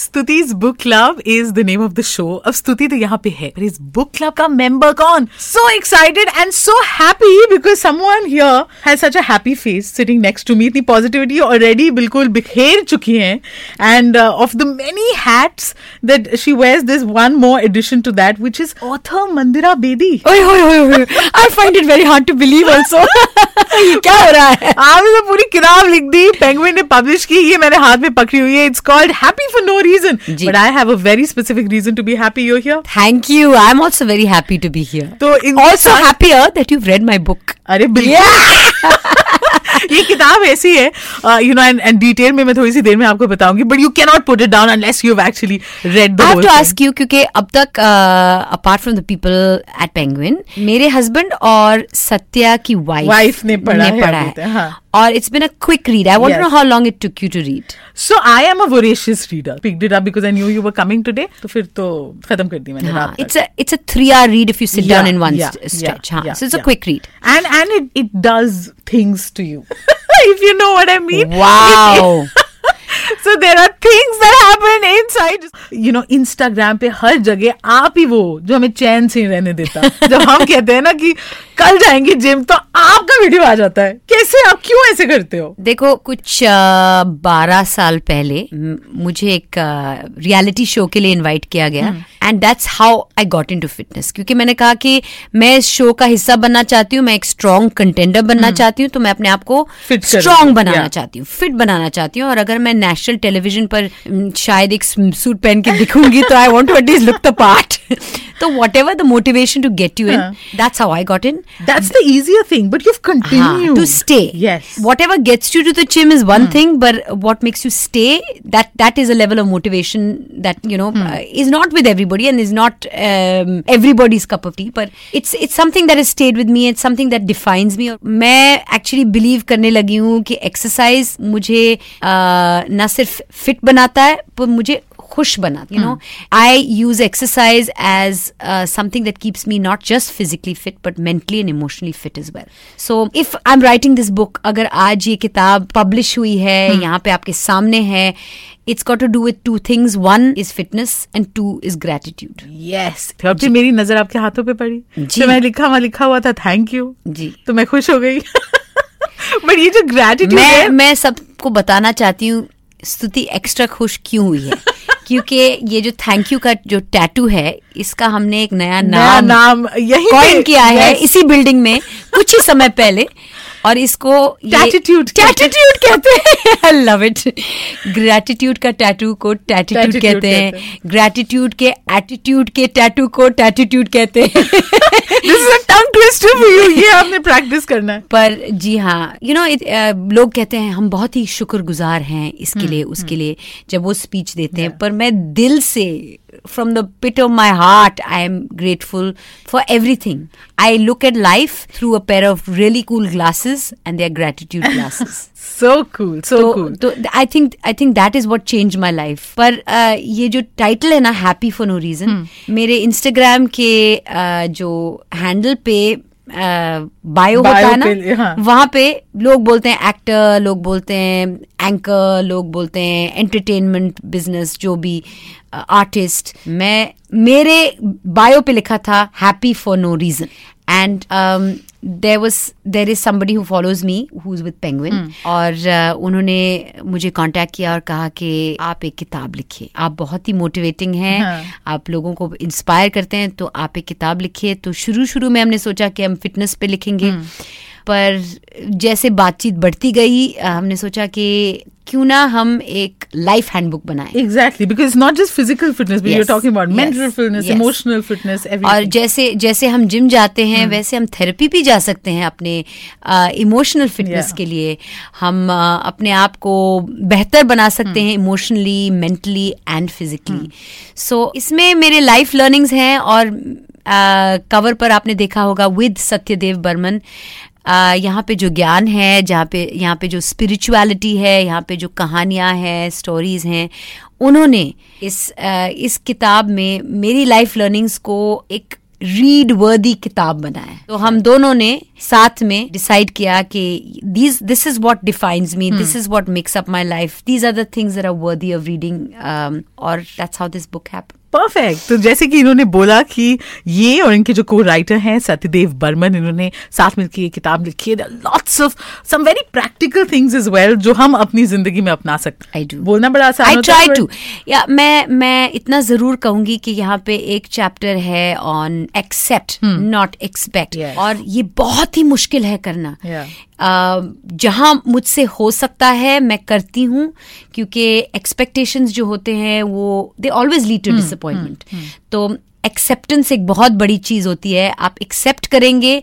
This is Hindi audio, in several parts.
Stuti's book club is the name of the show अब स्तुति तो यहाँ पे है पर इस बुक क्लब का मेंबर कौन? So excited and so happy because someone here has such a happy face sitting next to me इतनी पॉजिटिविटी ऑलरेडी बिल्कुल बिखेर चुकी हैं. And of the many hats that she wears this one more addition to that which is author Mandira Bedi ओए ओए ओए I find it very hard to believe also क्या हो रहा है? आपने तो पूरी किताब लिख दी पेंगुइन ने पब्लिश की ये मैंने हाथ में पकड़ी हुई है. It's called happy for no reason ji. But I have a very specific reason to be happy you here thank you I am also very happy to be here तो in also happier that you've read my book अरे बिल्कुल ये किताब ऐसी है यू नो एंड डिटेल में मैं थोड़ी सी देर में आपको बताऊँगी but you can not put it down unless you have actually read the I have whole to ask you क्योंकि अब तक apart from the people at Penguin मेरे हस्बैंड और सत्या की वाइफ Wife ने पढ़ा है अभी तक, हाँ। और it's been a quick read I want to know. How long it took you to read so I am a voracious reader picked it up because I knew you were coming today तो फिर तो खत्म कर दी मैंने रात। It's it's a three hour read if you sit down in one yeah, stretch yeah, हाँ yeah, so it's a. Quick read and and it, it does things to you if you know what i mean. Wow. so there are things that happen inside. You know instagram पे हर जगह आप ही वो जो हमें चैन से रहने देता। जब हम कहते हैं ना कि कल जाएँगे जिम तो आपका वीडियो आ जाता है। कैसे आप क्यों ऐसे करते हो? देखो कुछ बारह साल पहले मुझे एक रियलिटी शो के लिए इनवाइट किया गया। And that's how I got into fitness क्योंकि मैंने कहा कि मैं इस शो का हिस्सा बनना चाहती हूँ मैं एक स्ट्रॉन्ग कंटेंडर बनना चाहती हूँ तो मैं अपने आप को Fit करूँ, स्ट्रॉन्ग बनाना yeah. चाहती हूँ फिट बनाना चाहती हूँ। और अगर मैं नेशनल टेलीविज़न पर म, शायद एक सूट पहन के दिखूँगी तो I want to at least look the part तो whatever the motivation to get you in हाँ. That's how I got in that's the easier thing but you've continued. To stay. Yes. Whatever gets you to the gym is one thing but what makes you stay that that is a level of motivation that you know uh, is not with everybody and is not um, everybody's cup of tea but it's it's something that has stayed with me it's something that defines me मैं actually believe करने लगी हूँ कि exercise मुझे uh, ना सिर्फ़ fit बनाता है पर मुझे खुश बना you know I use exercise as something that keeps me not just physically fit but mentally and emotionally fit as well so if I am writing this book अगर आज ये किताब पब्लिश हुई है hmm. यहाँ पे आपके सामने है it's got to do with two things one is fitness and two is gratitude yes फिर मेरी नज़र आपके हाथों पे पड़ी। जी। तो मैं लिखा वहाँ लिखा हुआ था थैंक यू जी। तो मैं खुश हो गई। बट ये जो ग्रेटिट्यूड मैं है मैं सबको बताना चाहती हूँ स्तुति एक्स्ट्रा खुश क्यों हुई है? क्योंकि ये जो थैंक यू का जो टैटू है इसका हमने एक नया नया नाम नाम यही कॉइन किया है इसी बिल्डिंग में कुछ ही समय पहले। और इसको कहते टैटिट्यूड कहते हैं। आई लव इट ग्रेटिट्यूड का टैटू को टैटिट्यूड कहते कहते हैं। ग्रेटिट्यूड के एटीट्यूड के टैटू को टैटिट्यूड कहते हैं। This is a tongue twister for you ये आपने प्रैक्टिस करना है। पर जी हाँ यू नो लोग कहते हैं हम बहुत ही शुक्रगुजार हैं इसके लिए उसके लिए जब वो स्पीच देते हैं। पर मैं दिल से from the pit of my heart I am grateful for everything I look at life through a pair of really cool glasses and their gratitude glasses so cool so तो कूल तो I think I think that is what change my life पर uh, ये जो टाइटल है ना हैप्पी फॉर नो रीजन मेरे इंस्टाग्राम के uh, जो हैंडल पे बायो होता है ना हाँ। वहाँ पे लोग बोलते हैं एक्टर लोग बोलते हैं एंकर लोग बोलते हैं एंटरटेनमेंट बिज़नेस जो भी आर्टिस्ट मैं मेरे बायो पे लिखा था happy for no reason and there was there is somebody who follows me who is with Penguin और uh, उन्होंने मुझे कांटेक्ट किया और कहा कि आप एक किताब लिखिए। आप बहुत ही मोटिवेटिंग हैं। हाँ। आप लोगों को इंस्पायर करते हैं तो आप एक किताब लिखिए। तो शुरू शुरू में हमने सोचा कि हम फिटनेस पे लिखेंगे। पर जैसे बातचीत बढ़ती गई हमने सोचा कि क्यों ना हम एक लाइफ हैंडबुक बनाएँ just physical fitness, but you're Yes, talking about mental yes, fitness, yes. emotional fitness, और जैसे जैसे हम जिम जाते हैं hmm. वैसे हम थेरेपी भी जा सकते हैं अपने इमोशनल uh, फिटनेस Yeah. के लिए हम अ, अपने आप को बेहतर बना सकते hmm. हैं emotionally mentally and physically so इसमें मेरे लाइफ लर्निंग्स हैं और कवर uh, पर आपने देखा होगा विद सत्यदेव बर्मन यहाँ पे जो ज्ञान है जहाँ पे यहाँ पे जो स्पिरिचुअलिटी है यहाँ पे जो कहानियाँ हैं स्टोरीज हैं उन्होंने इस अ, इस किताब में मेरी लाइफ लर्निंग्स को एक रीड वर्दी किताब बनाए तो हम दोनों ने साथ में डिसाइड किया कि this this is what defines me this is what makes up my life these are the things that are worthy of reading और that's how this book happened perfect तो जैसे कि इन्होंने बोला कि ये और इनके जो को राइटर हैं सत्यदेव बर्मन इन्होंने साथ मिलकर ये किताब लिखी है। Lots of some very practical things as well जो हम अपनी ज़िंदगी में अपना सकते I do. बोलना बड़ा आसान आई ट्राई टू या मैं मैं इतना ज़रूर कहूँगी कि यहाँ पे एक चैप्टर है ऑन एक्सेप्ट नॉट एक्सपेक्ट और ये बहुत ही मुश्किल है करना। Yeah. जहाँ मुझसे हो सकता है मैं करती हूँ क्योंकि एक्सपेक्टेशंस जो होते हैं वो they always lead to disappointment तो एक्सेप्टेंस एक बहुत बड़ी चीज़ होती है। आप एक्सेप्ट करेंगे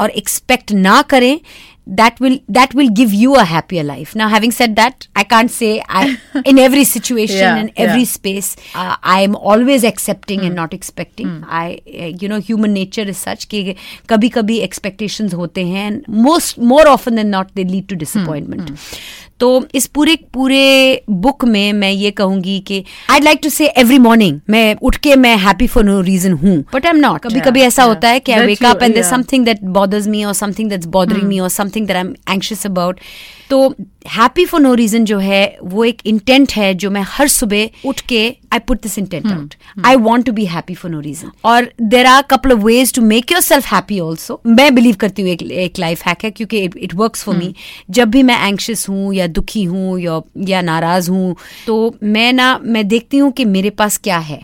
और एक्सपेक्ट ना करें that will that will give you a happier life now having said that i can't say i in every situation yeah, in every yeah. space uh, i am always accepting mm. and hmm. not expecting mm. i uh, you know human nature is such ki kabhi kabhi expectations hote hain most more often than not they lead to hmm. disappointment mm. तो इस पूरे पूरे बुक में मैं ये कहूँगी कि I like to say every morning मैं उठ के मैं हैप्पी फॉर नो रीजन हूँ। बट आई एम नॉट कभी कभी ऐसा yeah. होता है कि I wake up and yeah. something that bothers me or something that's bothering me or something that I'm anxious about. तो हैप्पी फॉर नो रीजन जो है वो एक इंटेंट है जो मैं हर सुबह उठ के I put this intent out I want to be happy for no reason और there are couple of ways to make yourself happy also मैं बिलीव करती हूँ एक, एक लाइफ हैक है क्योंकि इट वर्क फॉर मी जब भी मैं एंक्शियस हूँ या दुखी हूँ या या नाराज़ हूँ तो मैं ना मैं देखती हूँ कि मेरे पास क्या है।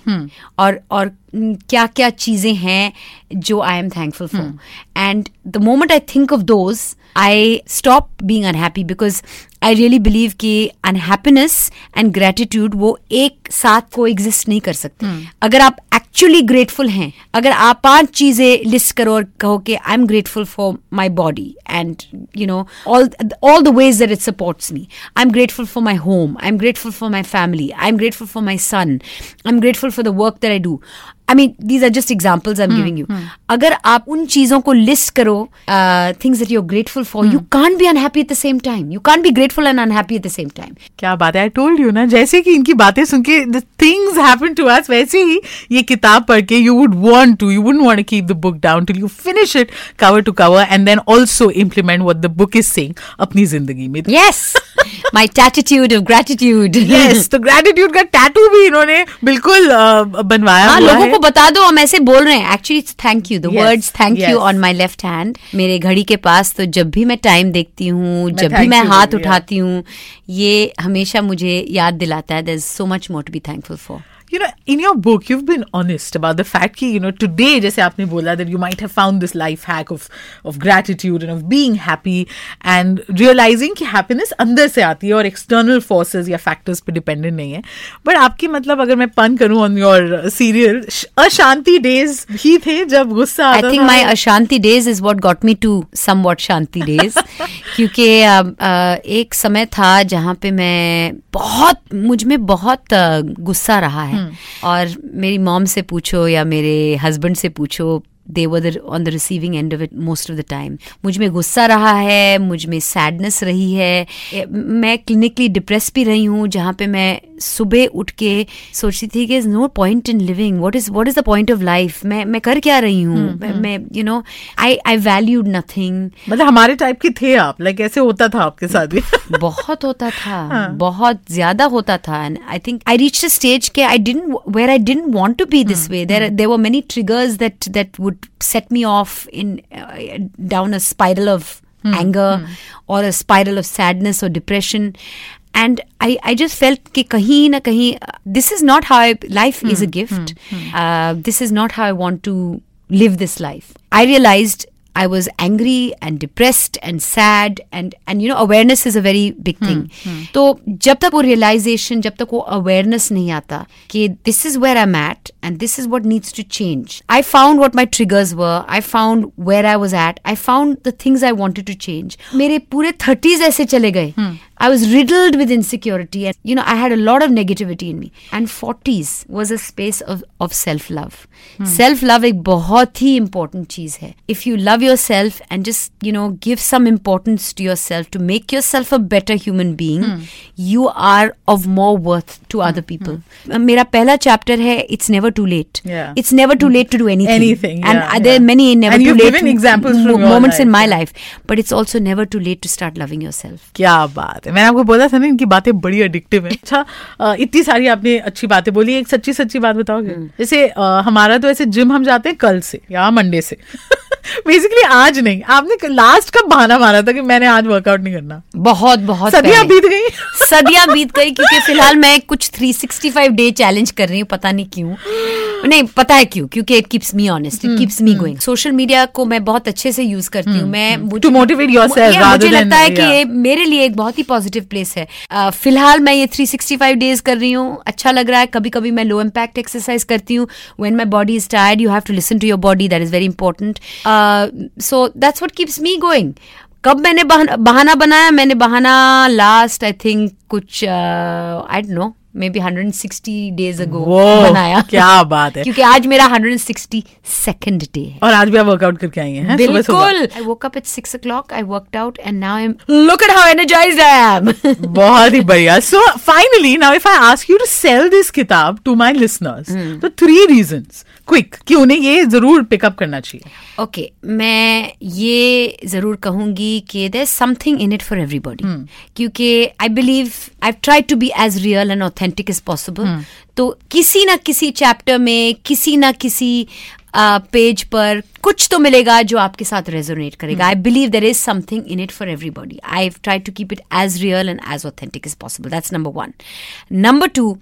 और और क्या क्या चीज़ें हैं जो I am thankful for and the moment I think of those I stop being unhappy because I really believe कि अनहैप्पीनेस एंड ग्रेटिट्यूड वो एक साथ को एग्जिस्ट नहीं कर सकते। अगर आप एक्चुअली ग्रेटफुल हैं। अगर आप पाँच चीज़ें लिस्ट करो और कहो कि I am grateful for my body and you know all all the ways that it supports me I am grateful for my home I am grateful for my family I am grateful for my son I am grateful for the work that I do do. I mean, these are just examples I'm giving you. अगर आप उन चीज़ों को लिस्ट करो things that you are grateful for you can't be unhappy at the same time you can't be grateful and unhappy at the same time क्या बात है? आई टोल्ड यू ना जैसे कि इनकी बातें सुन के the things happen to us वैसे ही ये किताब पढ़ के you would want to you wouldn't want to keep the book down till you finish it cover to cover and then also implement what the book is saying अपनी ज़िंदगी में। Yes, my attitude of gratitude. Yes तो ग्रेटिट्यूड का टैटू भी इन्होंने बिल्कुल uh, बनवाया हाँ हुआ लोगों है। को बता दो हम ऐसे बोल रहे हैं। Actually thank you the words thank you on my left hand मेरे घड़ी के पास तो जब भी मैं टाइम देखती हूँ जब भी मैं हाथ उठाती हूँ ये हमेशा मुझे याद दिलाता है। There is so much more to be thankful for you know in your book you've been honest about the fact कि you know today जैसे आपने बोला that you might have found this life hack of of gratitude and of being happy and realizing कि happiness अंदर से आती है और external forces या factors पे dependent नहीं है but आपकी मतलब अगर मैं पन करूं on your serial अशांति days भी थे जब गुस्सा आई आता थिंक था my Ashanti days is what got me to somewhat Shanti days क्योंकि अ, अ, एक समय था जहाँ पे मैं बहुत मुझमें बहुत गुस्सा रहा है। और मेरी मॉम से पूछो या मेरे हस्बैंड से पूछो they were on the receiving end of it most of the time मुझमें गुस्सा रहा है मुझमें सैडनेस रही है। मैं क्लिनिकली डिप्रेस भी रही हूँ जहाँ पे मैं सुबह उठ के सोचती थी कि no point in living what is what is the point of life मैं मैं कर क्या रही हूँ? मैं- मैं you know I I valued nothing मतलब हमारे टाइप की थे आप लाइक ऐसे होता था आपके साथ भी। बहुत होता था बहुत ज़्यादा होता था। And I think I reach the stage के I didn't where I didn't want to be this way there there were many triggers that that would set me off in down a spiral of anger or a spiral of sadness or depression. and I, I just felt कि कहीं ना कहीं this is not how I, life is a gift uh, this is not how I want to live this life I realized I was angry and depressed and sad and and you know awareness is a very big thing. तो जब तक वो realization जब तक वो awareness नहीं आता कि this is where I'm at and this is what needs to change. I found what my triggers were. I found where I was at. I found the things I wanted to change. मेरे पूरे 30s ऐसे चले गए. I was riddled with insecurity and you know I had a lot of negativity in me. And 40s was a space of of self love. Self love एक बहुत ही important चीज़ है. If you love yourself and just you know give some importance to yourself to make yourself a better human being, you are of more worth to other people. Uh, मेरा पहला chapter है It's never too late. Yeah. It's never too late to do anything. Anything, And yeah, uh, there are yeah. many never And too you've late given examples from mo- your moments in life, my yeah. life. But it's also never too late to start loving yourself. क्या बात है मैंने आपको बोला था ना इनकी बातें बड़ी एडिक्टिव है। अच्छा इतनी सारी आपने अच्छी बातें बोली एक सच्ची सच्ची बात बताओगे? हम्म। जैसे हमारा तो ऐसे जिम हम जाते हैं कल से या मंडे से। बेसिकली आज नहीं आपने लास्ट कब बहाना मारा था कि मैंने आज वर्कआउट नहीं करना? बहुत बहुत सदियाँ बीत गई। सदियाँ बीत गई क्योंकि फ़िलहाल मैं कुछ 365 डे चैलेंज कर रही हूँ पता नहीं क्यों। नहीं पता है क्यों क्योंकि it keeps me honest it keeps me going social media को मैं बहुत अच्छे से यूज़ करती हूँ मैं मुझे- To motivate yourself Yeah, rather मुझे लगता है कि ये मेरे लिए एक बहुत ही पॉजिटिव प्लेस है। फ़िलहाल मैं ये 365 डेज़ कर रही हूँ। अच्छा लग रहा है। कभी कभी मैं लो इम्पैक्ट एक्सरसाइज करती हूँ। When my body is tired you have to listen to your body that is very important so that's what keeps me going कब मैंने बहाना बनाया? मैंने बहाना लास्ट आई थिंक कुछ I don't know maybe 160 days ago बनाया क्या बात है क्योंकि आज मेरा 160 सेकंड डे है और आज भी आप वर्कआउट करके आई हैं बिल्कुल आई woke up at six o'clock. I worked out, and now I'm. Look at how energized I am. बहुत ही बढ़िया so finally now if I ask you to sell this किताब टू माय लिसनर्स. तो थ्री रीजंस क्विक कि उन्हें ये ज़रूर पिकअप करना चाहिए okay, मैं ये ज़रूर कहूँगी कि there's something in it for everybody. क्योंकि I believe I've tried to be as real and authentic is possible तो किसी ना किसी चैप्टर में किसी ना किसी पेज पर कुछ तो मिलेगा जो आपके साथ रेजोनेट करेगा I believe there is something in it for everybody I try to keep it as real and as authentic as possible that's number one number two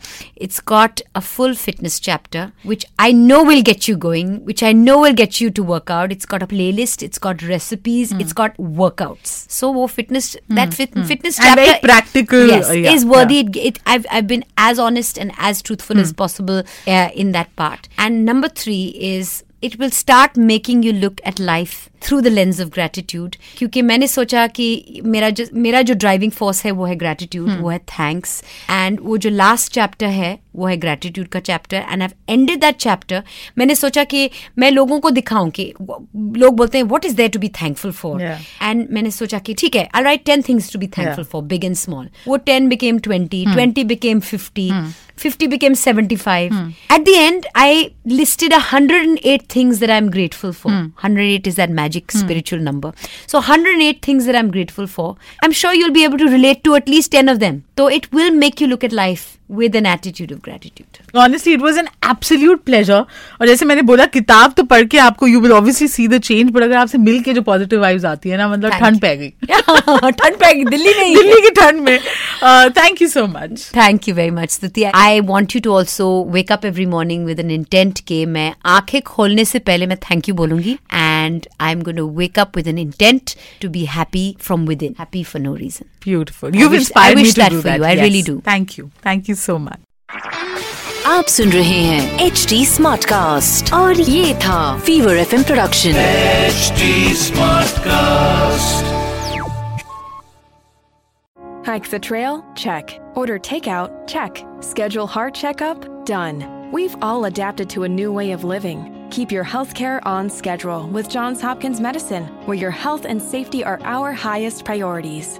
it's got a full fitness chapter which i know will get you going which i know will get you to work out it's got a playlist it's got recipes it's got workouts so wo fitness that fit, fitness And chapter very practical, yes uh, yeah, is worthy it, it, I've, I've been as honest and as truthful as possible uh, in that part and number three is it will start making you look at life through the lens of gratitude. क्योंकि मैंने सोचा कि मेरा जो मेरा जो ड्राइविंग फोर्स है वो है ग्रेटिट्यूड वो है थैंक्स एंड वो जो लास्ट चैप्टर है वो है ग्रेटिट्यूड का chapter and I ended that chapter मैंने सोचा कि मैं लोगों को दिखाऊँ कि लोग बोलते हैं what is there to be thankful for and मैंने सोचा कि ठीक है I write ten things to be thankful for big and small वो 10 became 20, 20 became 50, 50 became 75. Hmm. At the end, I listed 108 things that I'm grateful for. Hmm. 108 is that magic hmm. spiritual number. So 108 things that I'm grateful for. I'm sure you'll be able to relate to at least 10 of them. Though it will make you look at life with an attitude of gratitude. Honestly it was an absolute pleasure और जैसे मैंने बोला किताब तो पढ़ के आपको you will obviously see the change but अगर आपसे मिल के जो पॉजिटिव वाइब्स आती है ना मतलब Thank ठंड you. पै गई ठंड पैगी दिल्ली नहीं दिल्ली की ठंड में thank you so much Thank you very much, Stuti. I want you to also wake up every morning with an intent के मैं आँखें खोलने से पहले मैं thank you बोलूँगी and I'm going to wake up with an intent to be happy from within, happy for no reason. Beautiful you wish- inspired I me wish to that do for that you. I really do. Thank you thank you so much आप सुन रहे हैं एच डी स्मार्ट कास्ट और ये था fever F production HD Smartcast. Hike the trail? Check. Order takeout? Check. Schedule heart checkup? Done. We've all adapted to a new way of living. Keep your healthcare on schedule with Johns Hopkins Medicine, where your health and safety are our highest priorities.